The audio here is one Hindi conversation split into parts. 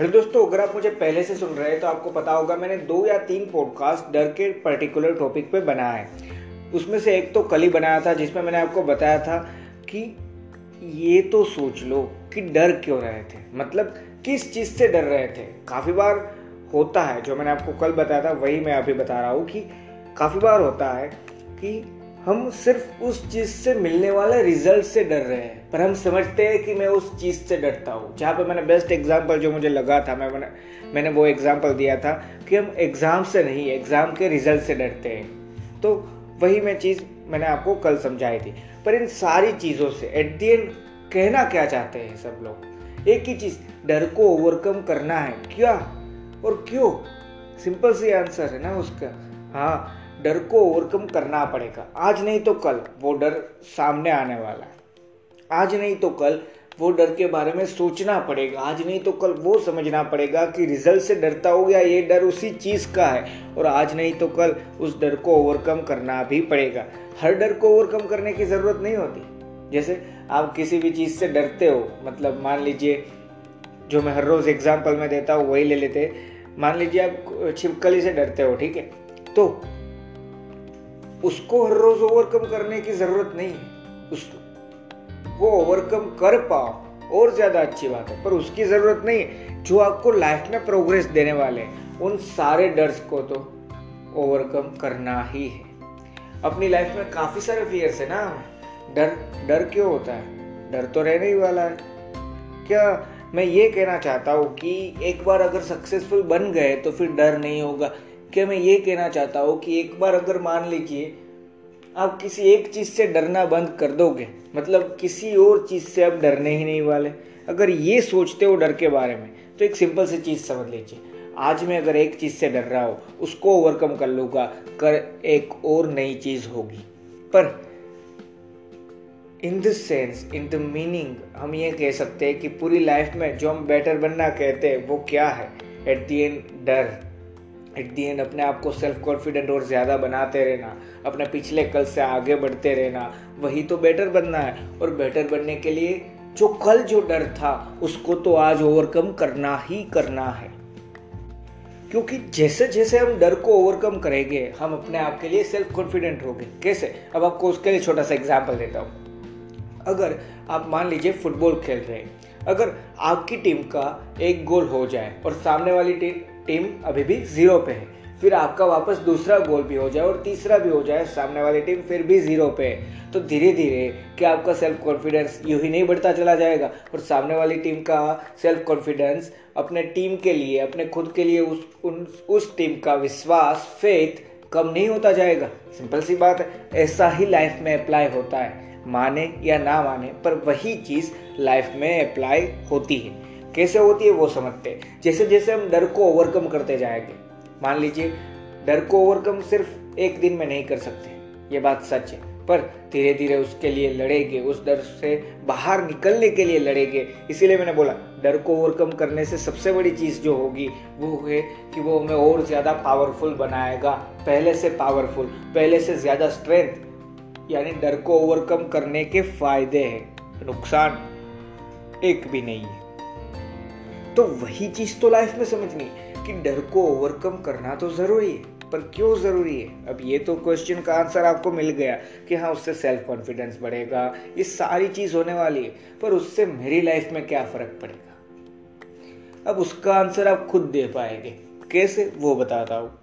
हेलो दोस्तों, अगर आप मुझे पहले से सुन रहे हैं तो आपको पता होगा मैंने दो या तीन पॉडकास्ट डर के पर्टिकुलर टॉपिक पे बनाया है। उसमें से एक तो कल ही बनाया था, जिसमें मैंने आपको बताया था कि ये तो सोच लो कि डर क्यों रहे थे। मतलब किस चीज़ से डर रहे थे? काफ़ी बार होता है, जो मैंने आपको कल बताया था, वही मैं अभी बता रहा हूँ कि काफ़ी बार होता है कि हम सिर्फ़ उस चीज़ से मिलने वाले रिज़ल्ट से डर रहे हैं। पर हम समझते हैं कि मैं उस चीज़ से डरता हूँ। जहाँ पे मैंने बेस्ट एग्ज़ाम्पल जो मुझे लगा था, मैं मैंने मैंने वो एग्ज़ाम्पल दिया था कि हम एग्ज़ाम से नहीं एग्ज़ाम के रिज़ल्ट से डरते हैं। तो वही मैं चीज़ मैंने आपको कल समझाई थी। पर इन सारी चीज़ों से एट दी एंड कहना क्या चाहते हैं सब लोग? एक ही चीज़, डर को ओवरकम करना है। क्या? और क्यों? सिंपल सी आंसर है ना उसका। हाँ डर को ओवरकम करना पड़ेगा। आज नहीं तो कल वो डर सामने आने वाला है। आज नहीं तो कल वो डर के बारे में सोचना पड़ेगा। आज नहीं तो कल वो समझना पड़ेगा कि रिज़ल्ट से डरता हो गया ये डर उसी चीज़ का है। और आज नहीं तो कल उस डर को ओवरकम करना भी पड़ेगा। हर डर को ओवरकम करने की ज़रूरत नहीं होती। जैसे आप किसी भी चीज़ से डरते हो मतलब मान लीजिए जो मैं हर रोज़ एग्ज़ाम्पल में देता हूँ, वही ले लेते मान लीजिए आप छिपकली से डरते हो, ठीक है? तो उसको हर रोज ओवरकम करने की ज़रूरत नहीं है उस वो ओवरकम कर पाओ, और ज़्यादा अच्छी बात है, पर उसकी ज़रूरत नहीं है। जो आपको लाइफ में प्रोग्रेस देने वाले हैं, उन सारे डर्स को तो ओवरकम करना ही है। अपनी लाइफ में काफ़ी सारे फियर्स है ना। डर डर क्यों होता है? डर तो रहने ही वाला है। क्या मैं ये कहना चाहता हूँ कि एक बार अगर सक्सेसफुल बन गए तो फिर डर नहीं होगा। क्या मैं ये कहना चाहता हूँ कि एक बार अगर मान लीजिए, आप किसी एक चीज़ से डरना बंद कर दोगे मतलब किसी और चीज़ से आप डरने ही नहीं वाले। अगर ये सोचते हो डर के बारे में तो एक सिंपल सी चीज़ समझ लीजिए। आज मैं अगर एक चीज़ से डर रहा हूँ, उसको ओवरकम कर लूँगा, कर एक और नई चीज़ होगी। पर in the sense in the meaning हम ये कह सकते हैं कि पूरी लाइफ में जो हम बेटर बनना कहते हैं, वो क्या है? एट दी एंड डर। एट दी एंड अपने आप को सेल्फ कॉन्फिडेंट और ज़्यादा बनाते रहना, अपने पिछले कल से आगे बढ़ते रहना, वही तो बेटर बनना है। और बेटर बनने के लिए जो कल जो डर था, उसको तो आज ओवरकम करना ही करना है। क्योंकि जैसे जैसे हम डर को ओवरकम करेंगे, हम अपने आप के लिए सेल्फ कॉन्फिडेंट होंगे। कैसे? अब आपको उसके लिए छोटा सा एग्ज़ाम्पल देता हूँ। अगर आप मान लीजिए फुटबॉल खेल रहे हैं, अगर आपकी टीम का एक गोल हो जाए और सामने वाली टीम टीम अभी भी ज़ीरो पे है। फिर आपका वापस दूसरा गोल भी हो जाए और तीसरा भी हो जाए, सामने वाली टीम फिर भी ज़ीरो पे है। तो धीरे धीरे क्या आपका सेल्फ कॉन्फिडेंस यूँ ही नहीं बढ़ता चला जाएगा और सामने वाली टीम का सेल्फ कॉन्फिडेंस अपने टीम के लिए, अपने खुद के लिए उस, उन, उस टीम का विश्वास फेथ कम नहीं होता जाएगा। सिंपल सी बात है, ऐसा ही लाइफ में अप्लाई होता है। माने या ना माने, पर वही चीज़ लाइफ में अप्लाई होती है। कैसे होती है वो समझते हैं। जैसे जैसे हम डर को ओवरकम करते जाएँगे, मान लीजिए, डर को ओवरकम सिर्फ़ एक दिन में नहीं कर सकते, ये बात सच है। पर धीरे धीरे उसके लिए लड़ेंगे, उस डर से बाहर निकलने के लिए लड़ेंगे। इसीलिए मैंने बोला, डर को ओवरकम करने से सबसे बड़ी चीज़ जो होगी वो है कि वो हमें और ज़्यादा पावरफुल बनाएगा, पहले से पावरफुल पहले से ज़्यादा स्ट्रेंथ यानी डर को ओवरकम करने के फ़ायदे हैं, नुकसान एक भी नहीं है। तो वही चीज़ तो लाइफ में समझनी कि डर को ओवरकम करना तो ज़रूरी है, पर क्यों ज़रूरी है? अब ये तो क्वेश्चन का आंसर आपको मिल गया कि हाँ उससे सेल्फ कॉन्फिडेंस बढ़ेगा, ये सारी चीज़ होने वाली है, पर उससे मेरी लाइफ में क्या फ़र्क पड़ेगा? अब उसका आंसर आप खुद दे पाएँगे। कैसे? वो बताता हूँ।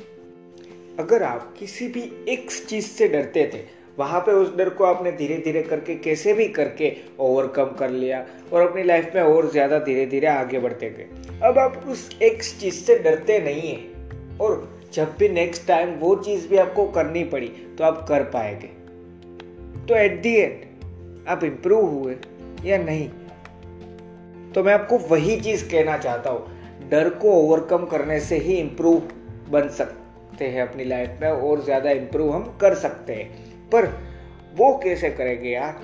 अगर आप किसी भी एक चीज़ से डरते थे वहाँ पे उस डर को आपने धीरे धीरे करके, कैसे भी करके ओवरकम कर लिया और अपनी लाइफ में और ज़्यादा धीरे धीरे आगे बढ़ते गए। अब आप उस एक चीज़ से डरते नहीं हैं और जब भी नेक्स्ट टाइम वो चीज़ भी आपको करनी पड़ी तो आप कर पाएँगे। तो एट दी एंड आप इम्प्रूव हुए या नहीं तो मैं आपको वही चीज़ कहना चाहता हूँ। डर को ओवरकम करने से ही इम्प्रूव बन सकते हैं अपनी लाइफ में और ज़्यादा इम्प्रूव हम कर सकते हैं। पर वो कैसे करेंगे यार?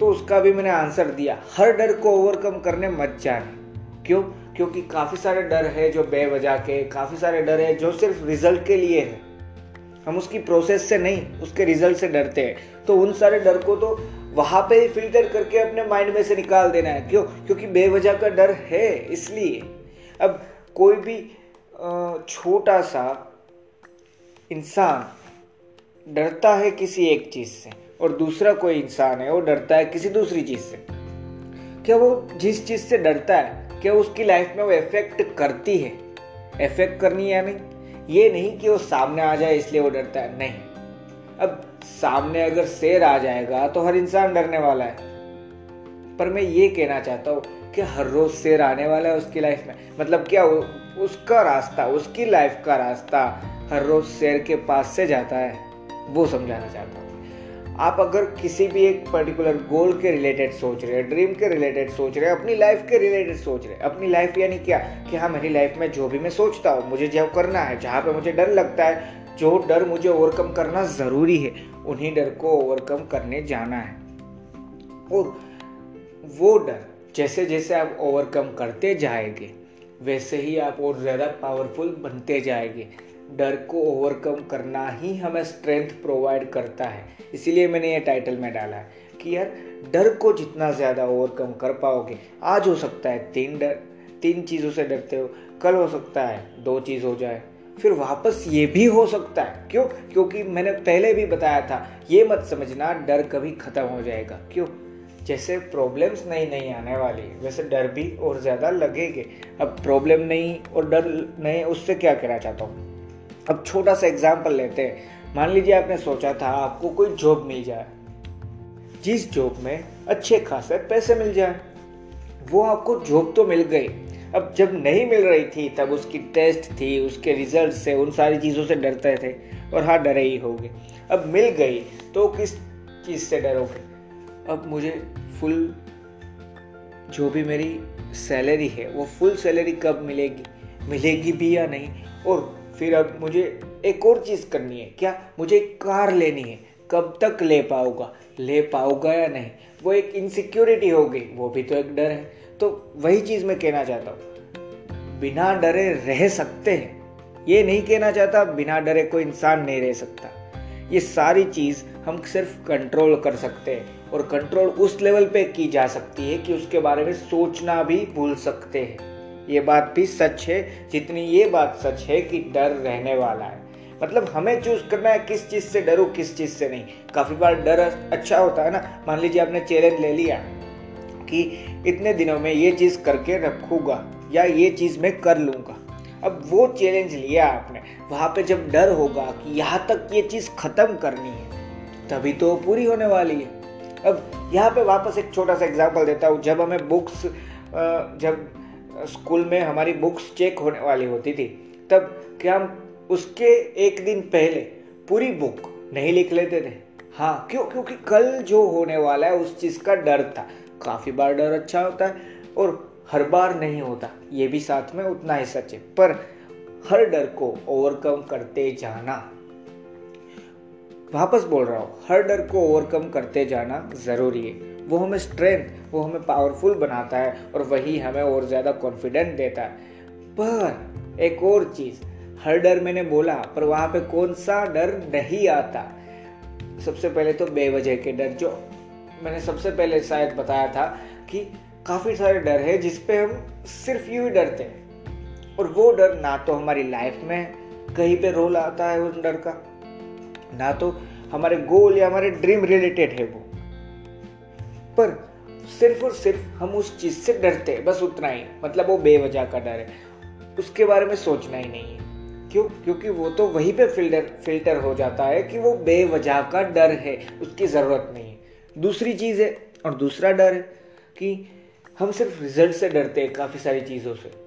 तो उसका भी मैंने आंसर दिया। हर डर को ओवरकम करने मत जाने। क्यों? क्योंकि काफ़ी सारे डर है जो बेवजह के, काफ़ी सारे डर है जो सिर्फ़ रिज़ल्ट के लिए है। हम उसकी प्रोसेस से नहीं, उसके रिज़ल्ट से डरते हैं। तो उन सारे डर को तो वहाँ पे ही फ़िल्टर करके अपने माइंड में से निकाल देना है। क्यों? क्योंकि बेवजह का डर है इसलिए। अब कोई भी छोटा सा इंसान डरता है किसी एक चीज़ से और दूसरा कोई इंसान है, वो डरता है किसी दूसरी चीज़ से। क्या वो जिस चीज़ से डरता है, क्या उसकी लाइफ में वो इफ़ेक्ट करती है? इफ़ेक्ट करनी या नहीं ये नहीं कि वो सामने आ जाए इसलिए वो डरता है, नहीं। अब सामने अगर शेर आ जाएगा तो हर इंसान डरने वाला है। पर मैं ये कहना चाहता हूँ कि हर रोज शेर आने वाला है उसकी लाइफ में। मतलब क्या उसका रास्ता, उसकी लाइफ का रास्ता हर रोज शेर के पास से जाता है? वो समझाना चाहता हूँ। आप अगर किसी भी एक पर्टिकुलर गोल के रिलेटेड सोच रहे हैं ड्रीम के रिलेटेड सोच रहे हैं, अपनी लाइफ के रिलेटेड सोच रहे हैं, अपनी लाइफ यानी क्या? कि हाँ मेरी लाइफ में जो भी मैं सोचता हूँ, मुझे जो करना है, जहाँ पे मुझे डर लगता है, जो डर मुझे ओवरकम करना ज़रूरी है, उन्हीं डर को ओवरकम करने जाना है। और वो डर जैसे जैसे आप ओवरकम करते जाएँगे, वैसे ही आप और ज़्यादा पावरफुल बनते जाएँगे। डर को ओवरकम करना ही हमें स्ट्रेंथ प्रोवाइड करता है। इसीलिए मैंने ये टाइटल में डाला है कि यार, डर को जितना ज़्यादा ओवरकम कर पाओगे, आज हो सकता है तीन डर, तीन चीज़ों से डरते हो, कल हो सकता है दो चीज़ हो जाए, फिर वापस ये भी हो सकता है। क्यों? क्योंकि मैंने पहले भी बताया था, ये मत समझना, डर कभी ख़त्म हो जाएगा। क्यों? जैसे प्रॉब्लम्स नहीं नहीं आने वाली वैसे डर भी और ज़्यादा लगेंगे। अब प्रॉब्लम नहीं और डर नहीं उससे क्या कहना चाहता हूँ? अब छोटा सा एग्ज़ाम्पल लेते हैं। मान लीजिए आपने सोचा था आपको कोई जॉब मिल जाए, जिस जॉब में अच्छे खासे पैसे मिल जाए। वो आपको जॉब तो मिल गई। अब जब नहीं मिल रही थी, तब उसकी टेस्ट थी, उसके रिज़ल्ट से, उन सारी चीज़ों से डरते थे। और हाँ डरे ही होगे। अब मिल गई तो किस चीज़ से डरोगे? अब मुझे फुल जो भी मेरी सैलरी है, वो फुल सैलरी कब मिलेगी? मिलेगी भी या नहीं? और फिर अब मुझे एक और चीज़ करनी है। क्या मुझे कार लेनी है? कब तक ले पाऊँगा? ले पाऊँगा या नहीं? वो एक इनसिक्योरिटी हो गई। वो भी तो एक डर है। तो वही चीज़ मैं कहना चाहता हूँ। बिना डरे रह सकते हैं। ये नहीं कहना चाहता, बिना डरे कोई इंसान नहीं रह सकता। ये सारी चीज़ हम सिर्फ़ कंट्रोल कर सकते हैं और कंट्रोल उस लेवल पे की जा सकती है कि उसके बारे में सोचना भी भूल सकते हैं। ये बात भी सच है, जितनी ये बात सच है कि डर रहने वाला है। मतलब हमें चूज़ करना है किस चीज़ से डरो, किस चीज़ से नहीं। काफ़ी बार डर अच्छा होता है ना, मान लीजिए आपने चैलेंज ले लिया कि इतने दिनों में ये चीज़ करके रखूँगा या ये चीज़ मैं कर लूँगा। अब वो चैलेंज लिया आपने, वहाँ पे जब डर होगा कि यहाँ तक ये चीज़ ख़त्म करनी है, तभी तो पूरी होने वाली है। अब यहाँ पे वापस एक छोटा सा एग्ज़ाम्पल देता हूँ, जब हमें बुक्स जब स्कूल में हमारी बुक्स चेक होने वाली होती थी। तब क्या हम उसके एक दिन पहले पूरी बुक नहीं लिख लेते थे? हाँ क्यों? क्योंकि कल जो होने वाला है, उस चीज़ का डर था। काफ़ी बार डर अच्छा होता है और हर बार नहीं होता। ये भी साथ में उतना ही सच है। पर हर डर को ओवरकम करते जाना। वापस बोल रहा हूँ, हर डर को ओवरकम करते जाना ज़रूरी है। वो हमें स्ट्रेंथ वो हमें पावरफुल बनाता है और वही हमें और ज़्यादा कॉन्फिडेंट देता है। पर एक और चीज़, हर डर मैंने बोला, पर वहाँ पे कौन सा डर नहीं आता? सबसे पहले तो बेवजह के डर, जो मैंने सबसे पहले शायद बताया था कि काफ़ी सारे डर है जिसपे हम सिर्फ़ यूँ ही डरते हैं। और वो डर ना तो हमारी लाइफ में कहीं पे रोल आता है उस डर का। ना तो हमारे गोल या हमारे ड्रीम रिलेटेड है वो। पर सिर्फ़ और सिर्फ़ हम उस चीज़ से डरते हैं, बस उतना ही। मतलब वो बेवजह का डर है। उसके बारे में सोचना ही नहीं है। क्यों? क्योंकि वो तो वहीं पे फ़िल्टर फ़िल्टर हो जाता है कि वो बेवजह का डर है, उसकी ज़रूरत नहीं है। दूसरी चीज़ है, और दूसरा डर है कि हम सिर्फ़ रिज़ल्ट से डरते हैं काफ़ी सारी चीज़ों से।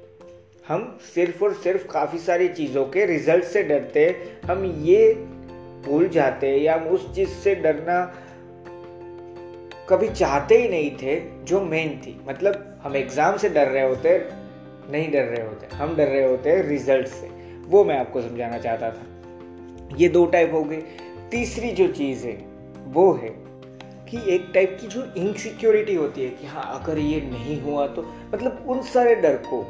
हम सिर्फ़ और सिर्फ़ काफ़ी सारी चीज़ों के रिज़ल्ट से डरते हैं। हम ये भूल जाते हैं या हम उस चीज़ से डरना कभी चाहते ही नहीं थे, जो मेन थी। मतलब हम एग्ज़ाम से डर रहे होते, नहीं डर रहे होते, हम डर रहे होते रिज़ल्ट से। वो मैं आपको समझाना चाहता था। ये दो टाइप हो गए तीसरी जो चीज़ है, वो है कि एक टाइप की जो इनसिक्योरिटी होती है कि हाँ अगर ये नहीं हुआ तो मतलब उन सारे डर को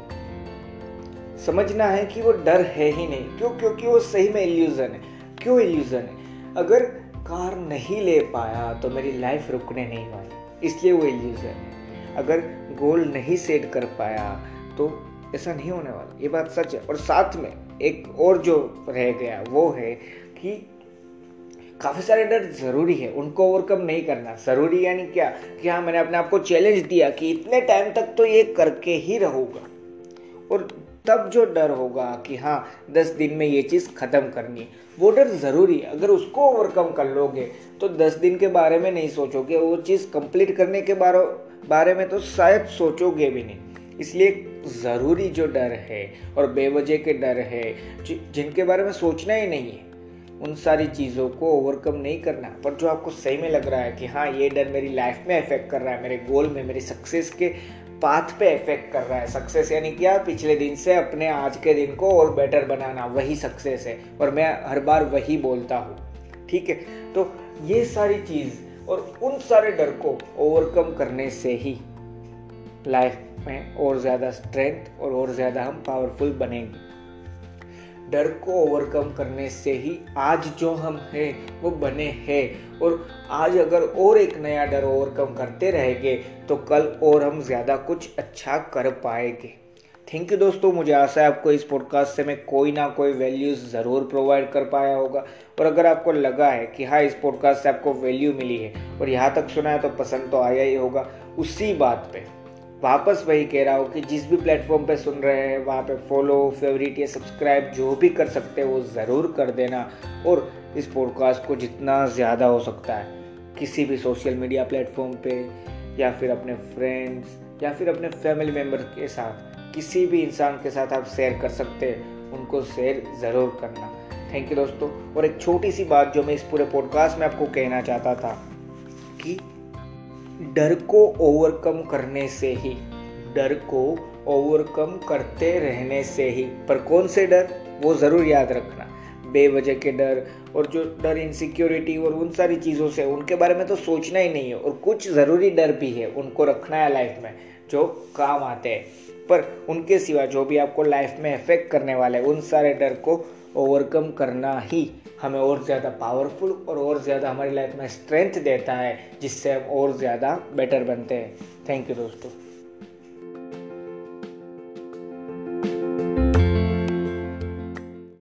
समझना है कि वो डर है ही नहीं। क्यों? क्योंकि वो सही में इल्यूजन है। क्यों इल्यूजन है? अगर कार नहीं ले पाया तो मेरी लाइफ रुकने नहीं वाली। इसलिए वो इल्यूजन है। अगर गोल नहीं सेट कर पाया तो ऐसा नहीं होने वाला। ये बात सच है। और साथ में एक और जो रह गया वो है कि काफ़ी सारे डर ज़रूरी है। उनको ओवरकम नहीं करना। ज़रूरी यानी क्या? कि हाँ मैंने अपने आप को चैलेंज दिया कि इतने टाइम तक तो ये करके ही रहूँगा। और तब जो डर होगा कि हाँ दस दिन में ये चीज़ ख़त्म करनी है। वो डर ज़रूरी है। अगर उसको ओवरकम कर लोगे तो दस दिन के बारे में नहीं सोचोगे। वो चीज़ कंप्लीट करने के बारे बारे में तो शायद सोचोगे भी नहीं। इसलिए ज़रूरी जो डर है और बेवजह के डर है जिनके बारे में सोचना ही नहीं है, उन सारी चीज़ों को ओवरकम नहीं करना। पर जो आपको सही में लग रहा है कि हाँ ये डर मेरी लाइफ में इफ़ेक्ट कर रहा है, मेरे गोल में, मेरी सक्सेस के पाथ पे इफ़ेक्ट कर रहा है सक्सेस यानी क्या पिछले दिन से अपने आज के दिन को और बेटर बनाना, वही सक्सेस है। और मैं हर बार वही बोलता हूँ, ठीक है? तो ये सारी चीज़ और उन सारे डर को ओवरकम करने से ही लाइफ में और ज़्यादा स्ट्रेंथ और और ज़्यादा हम पावरफुल बनेंगे। डर को ओवरकम करने से ही आज जो हम हैं, वो बने हैं। और आज अगर और एक नया डर ओवरकम करते रहेंगे तो कल और हम ज़्यादा कुछ अच्छा कर पाएँगे। थैंक यू दोस्तों, मुझे आशा है आपको इस पॉडकास्ट से मैं कोई ना कोई वैल्यूज़ ज़रूर प्रोवाइड कर पाया होगा। और अगर आपको लगा है कि हाँ इस पॉडकास्ट से आपको वैल्यू मिली है, और यहाँ तक सुना है तो पसंद तो आया ही होगा, उसी बात पे। वापस वही कह रहा हूँ कि जिस भी प्लेटफॉर्म पे सुन रहे हैं, वहाँ पे फॉलो फेवरेट या सब्सक्राइब जो भी कर सकते हैं, वो ज़रूर कर देना। और इस पॉडकास्ट को जितना ज़्यादा हो सकता है, किसी भी सोशल मीडिया प्लेटफॉर्म पे, या फिर अपने फ्रेंड्स या फिर अपने फैमिली मेंबर के साथ, किसी भी इंसान के साथ आप शेयर कर सकते हैं, उनको शेयर ज़रूर करना। थैंक यू दोस्तों। और एक छोटी सी बात जो मैं इस पूरे पॉडकास्ट में आपको कहना चाहता था कि डर को ओवरकम करने से ही, डर को ओवरकम करते रहने से ही। पर कौन से डर? वो ज़रूर याद रखना। बेवजह के डर और जो डर इनसिक्योरिटी और उन सारी चीज़ों से, उनके बारे में तो सोचना ही नहीं है। और कुछ ज़रूरी डर भी है, उनको रखना है लाइफ में, जो काम आते हैं। पर उनके सिवा जो भी आपको लाइफ में इफ़ेक्ट करने वाले उन सारे डर को ओवरकम करना ही हमें और ज़्यादा पावरफुल और और ज़्यादा हमारी लाइफ में स्ट्रेंथ देता है, जिससे हम और ज़्यादा बेटर बनते हैं। थैंक यू दोस्तों।